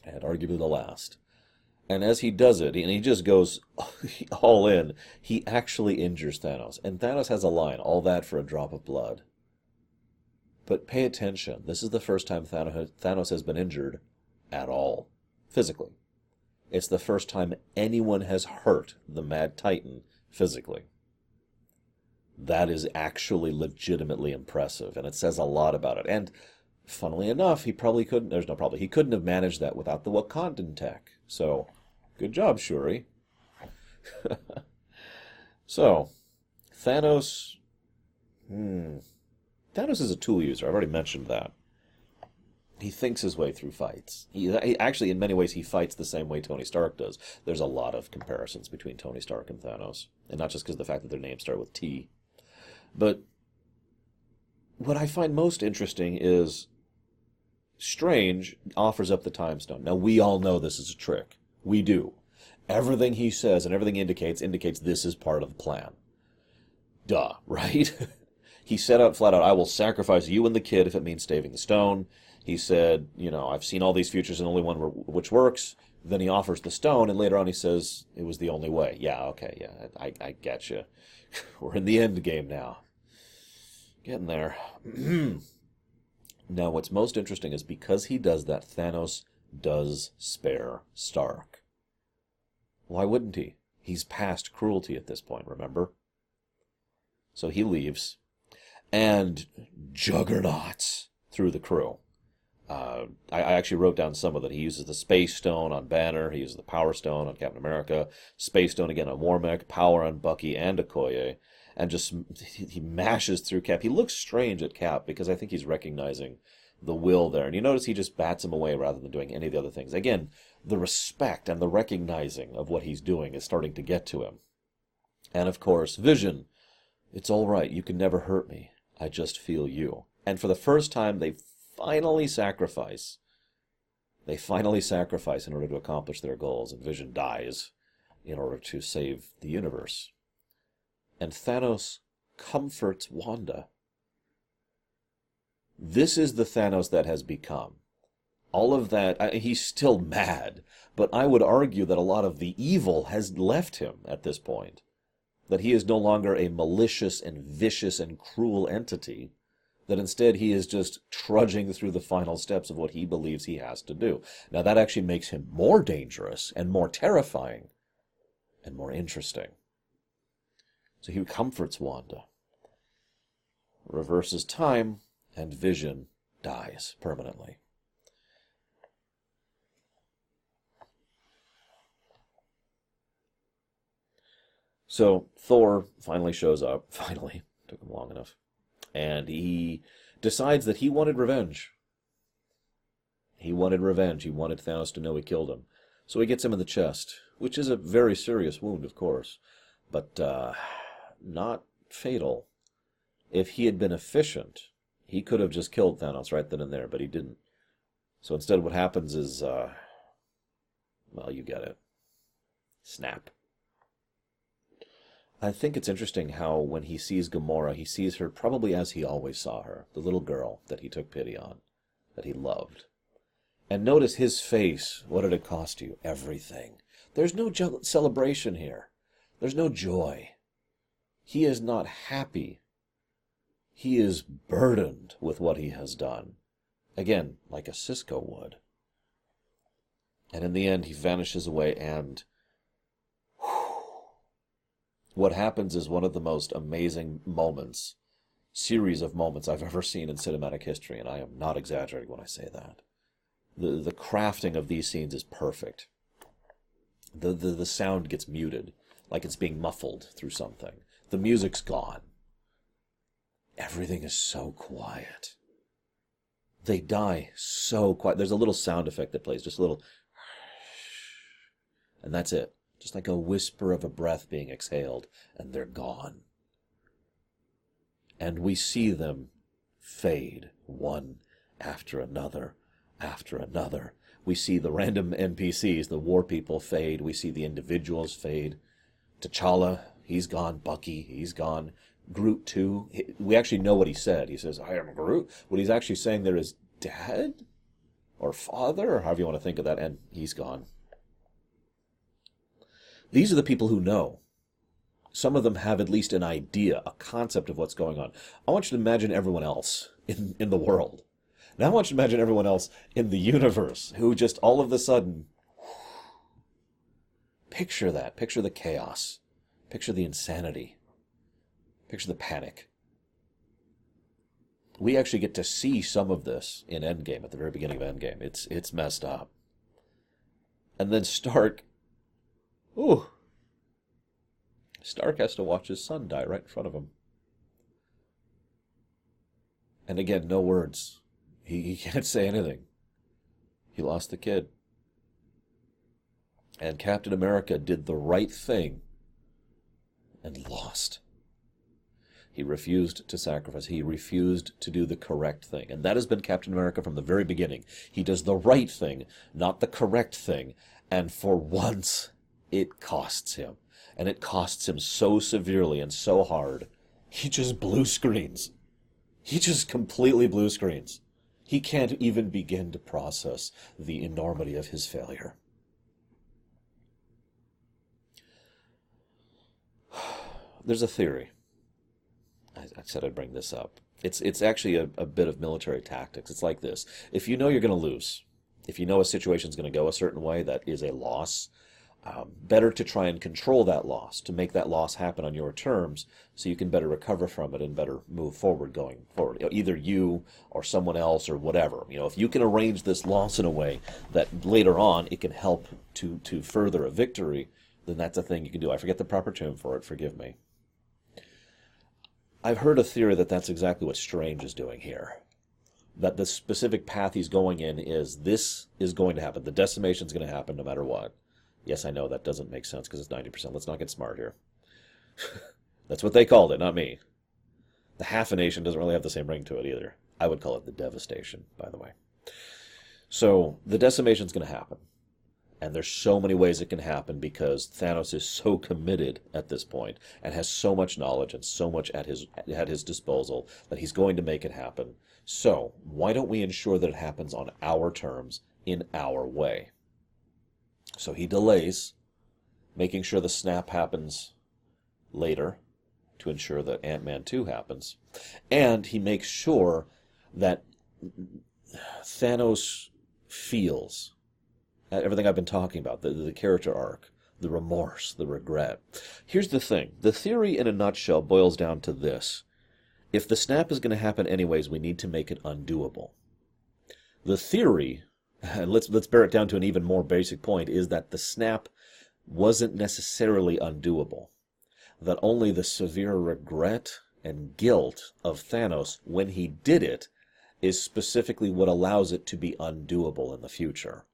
and arguably the last. And as he does it, and he just goes *laughs* all in, he actually injures Thanos. And Thanos has a line, all that for a drop of blood. But pay attention. This is the first time Thanos has been injured at all, physically. It's the first time anyone has hurt the Mad Titan physically. That is actually legitimately impressive, and it says a lot about it. And funnily enough, he probably couldn't, there's no problem, he couldn't have managed that without the Wakandan tech. So, good job, Shuri. *laughs* so, Thanos, hmm, Thanos is a tool user. I've already mentioned that. He thinks his way through fights. He, he, actually, in many ways, he fights the same way Tony Stark does. There's a lot of comparisons between Tony Stark and Thanos, and not just because of the fact that their names start with T. But what I find most interesting is Strange offers up the Time Stone. Now we all know this is a trick. We do. Everything he says and everything indicates indicates this is part of the plan. Duh, *laughs* right? He said out flat out, I will sacrifice you and the kid if it means saving the stone. He said, you know, I've seen all these futures and only one which works. Then he offers the stone, and later on he says it was the only way. Yeah, okay, yeah, I, I get you. *laughs* We're in the end game now. Getting there. *clears throat* now, what's most interesting is because he does that, Thanos does spare Stark. Why wouldn't he? He's past cruelty at this point, remember? So he leaves and juggernauts through the crew. Uh, I, I, actually wrote down some of it. He uses the Space Stone on Banner. He uses the Power Stone on Captain America. Space Stone again on Warmech. Power on Bucky and Okoye. And just *laughs* he mashes through Cap. He looks strange at Cap because I think he's recognizing the will there. And you notice he just bats him away rather than doing any of the other things. Again, the respect and the recognizing of what he's doing is starting to get to him. And of course, Vision. It's all right. You can never hurt me. I just feel you. And for the first time, they finally sacrifice. They finally sacrifice in order to accomplish their goals, and Vision dies in order to save the universe. And Thanos comforts Wanda. This is the Thanos that has become. All of that, I, he's still mad, but I would argue that a lot of the evil has left him at this point that he is no longer a malicious and vicious and cruel entity, that instead he is just trudging through the final steps of what he believes he has to do. Now, that actually makes him more dangerous and more terrifying and more interesting. So he comforts Wanda, reverses time, and Vision dies permanently. So Thor finally shows up. *laughs* Finally. Took him long enough. And he decides that he wanted revenge. He wanted revenge. He wanted Thanos to know he killed him. So he gets him in the chest, which is a very serious wound, of course, but uh, not fatal. If he had been efficient, he could have just killed Thanos right then and there, but he didn't. So instead, what happens is, uh, well, you get it. Snap. I think it's interesting how when he sees Gamora, he sees her probably as he always saw her, the little girl that he took pity on, that he loved. And notice his face. What did it cost you? Everything. There's no celebration here. There's no joy. He is not happy. He is burdened with what he has done. Again, like a Cisco would. And in the end, he vanishes away, and what happens is one of the most amazing moments, series of moments I've ever seen in cinematic history, and I am not exaggerating when I say that. The, the crafting of these scenes is perfect. The, the, the sound gets muted, like it's being muffled through something. The music's gone. Everything is so quiet. They die so quiet. There's a little sound effect that plays, just a little, and that's it just like a whisper of a breath being exhaled, and they're gone. And we see them fade one after another after another. We see the random NPCs, the war people, fade. We see the individuals fade. T'Challa, he's gone. Bucky, he's gone. Groot, too. We actually know what he said. He says, I am Groot. What he's actually saying there is dad or father, or however you want to think of that, and he's gone. These are the people who know. Some of them have at least an idea, a concept of what's going on. I want you to imagine everyone else in, in the world. Now I want you to imagine everyone else in the universe who just all of a sudden picture that. Picture the chaos. Picture the insanity. Picture the panic. We actually get to see some of this in Endgame at the very beginning of Endgame. It's it's messed up. And then Stark Ooh. Stark has to watch his son die right in front of him. And again, no words. He, he *laughs* can't say anything. He lost the kid. And Captain America did the right thing and lost. He refused to sacrifice. He refused to do the correct thing. And that has been Captain America from the very beginning. He does the right thing, not the correct thing. And for once, it costs him. And it costs him so severely and so hard. He just blue screens. He just completely blue screens. He can't even begin to process the enormity of his failure. *sighs* There's a theory. I, I said I'd bring this up. It's it's actually a, a bit of military tactics. It's like this: if you know you're going to lose, if you know a situation's going to go a certain way that is a loss, um, better to try and control that loss, to make that loss happen on your terms, so you can better recover from it and better move forward going forward. You know, either you or someone else or whatever. You know, if you can arrange this loss in a way that later on it can help to to further a victory, then that's a thing you can do. I forget the proper term for it. Forgive me. I've heard a theory that that's exactly what Strange is doing here. That the specific path he's going in is this is going to happen. The decimation is going to happen no matter what Yes, I know that doesn't make sense because it's 90%. Let's not get smart here. *laughs* That's what they called it, not me. The half a nation doesn't really have the same ring to it either. I would call it the devastation, by the way. So the decimation is going to happen. And there's so many ways it can happen because Thanos is so committed at this point and has so much knowledge and so much at his at his disposal that he's going to make it happen. So why don't we ensure that it happens on our terms in our way? So he delays, making sure the snap happens later to ensure that Ant Man 2 happens. And he makes sure that Thanos feels everything I've been talking about the, the character arc, the remorse, the regret. Here's the thing the theory, in a nutshell, boils down to this if the snap is going to happen anyways, we need to make it undoable. The theory *laughs* let's let's bear it down to an even more basic point is that the snap wasn't necessarily undoable that only the severe regret and guilt of Thanos when he did it is specifically what allows it to be undoable in the future.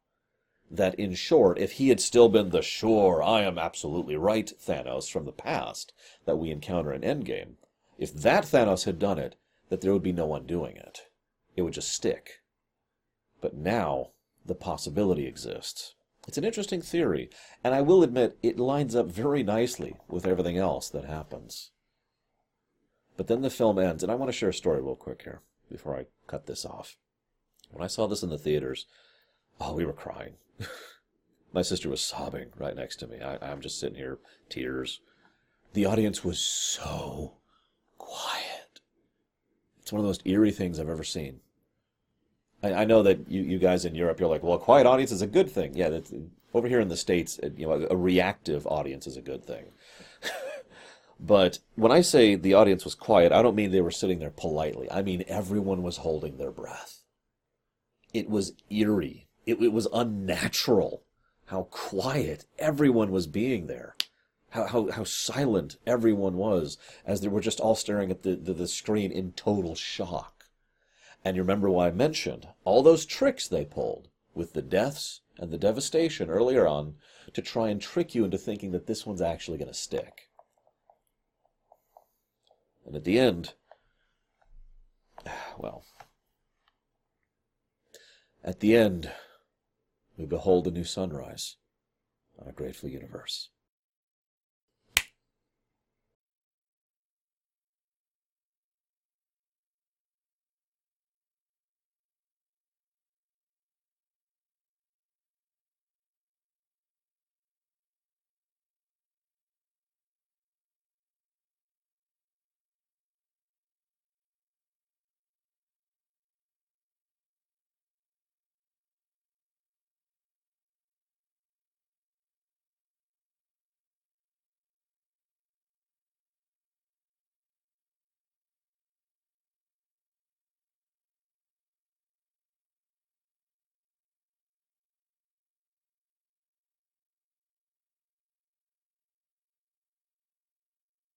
That, in short, if he had still been the sure, I am absolutely right Thanos from the past that we encounter in Endgame, if that Thanos had done it, that there would be no undoing it. It would just stick. But now, the possibility exists. It's an interesting theory, and I will admit it lines up very nicely with everything else that happens. But then the film ends, and I want to share a story real quick here before I cut this off. When I saw this in the theaters, oh, we were crying. *laughs* My sister was sobbing right next to me. I, I'm just sitting here, tears. The audience was so quiet. It's one of the most eerie things I've ever seen. I, I know that you, you guys in Europe, you're like, well, a quiet audience is a good thing. Yeah, that's, over here in the States, you know, a reactive audience is a good thing. *laughs* but when I say the audience was quiet, I don't mean they were sitting there politely. I mean everyone was holding their breath. It was eerie. It, it was unnatural how quiet everyone was being there. How, how, how silent everyone was as they were just all staring at the, the, the screen in total shock. And you remember why I mentioned all those tricks they pulled with the deaths and the devastation earlier on to try and trick you into thinking that this one's actually going to stick. And at the end, *sighs* well, at the end, we behold a new sunrise on a grateful universe.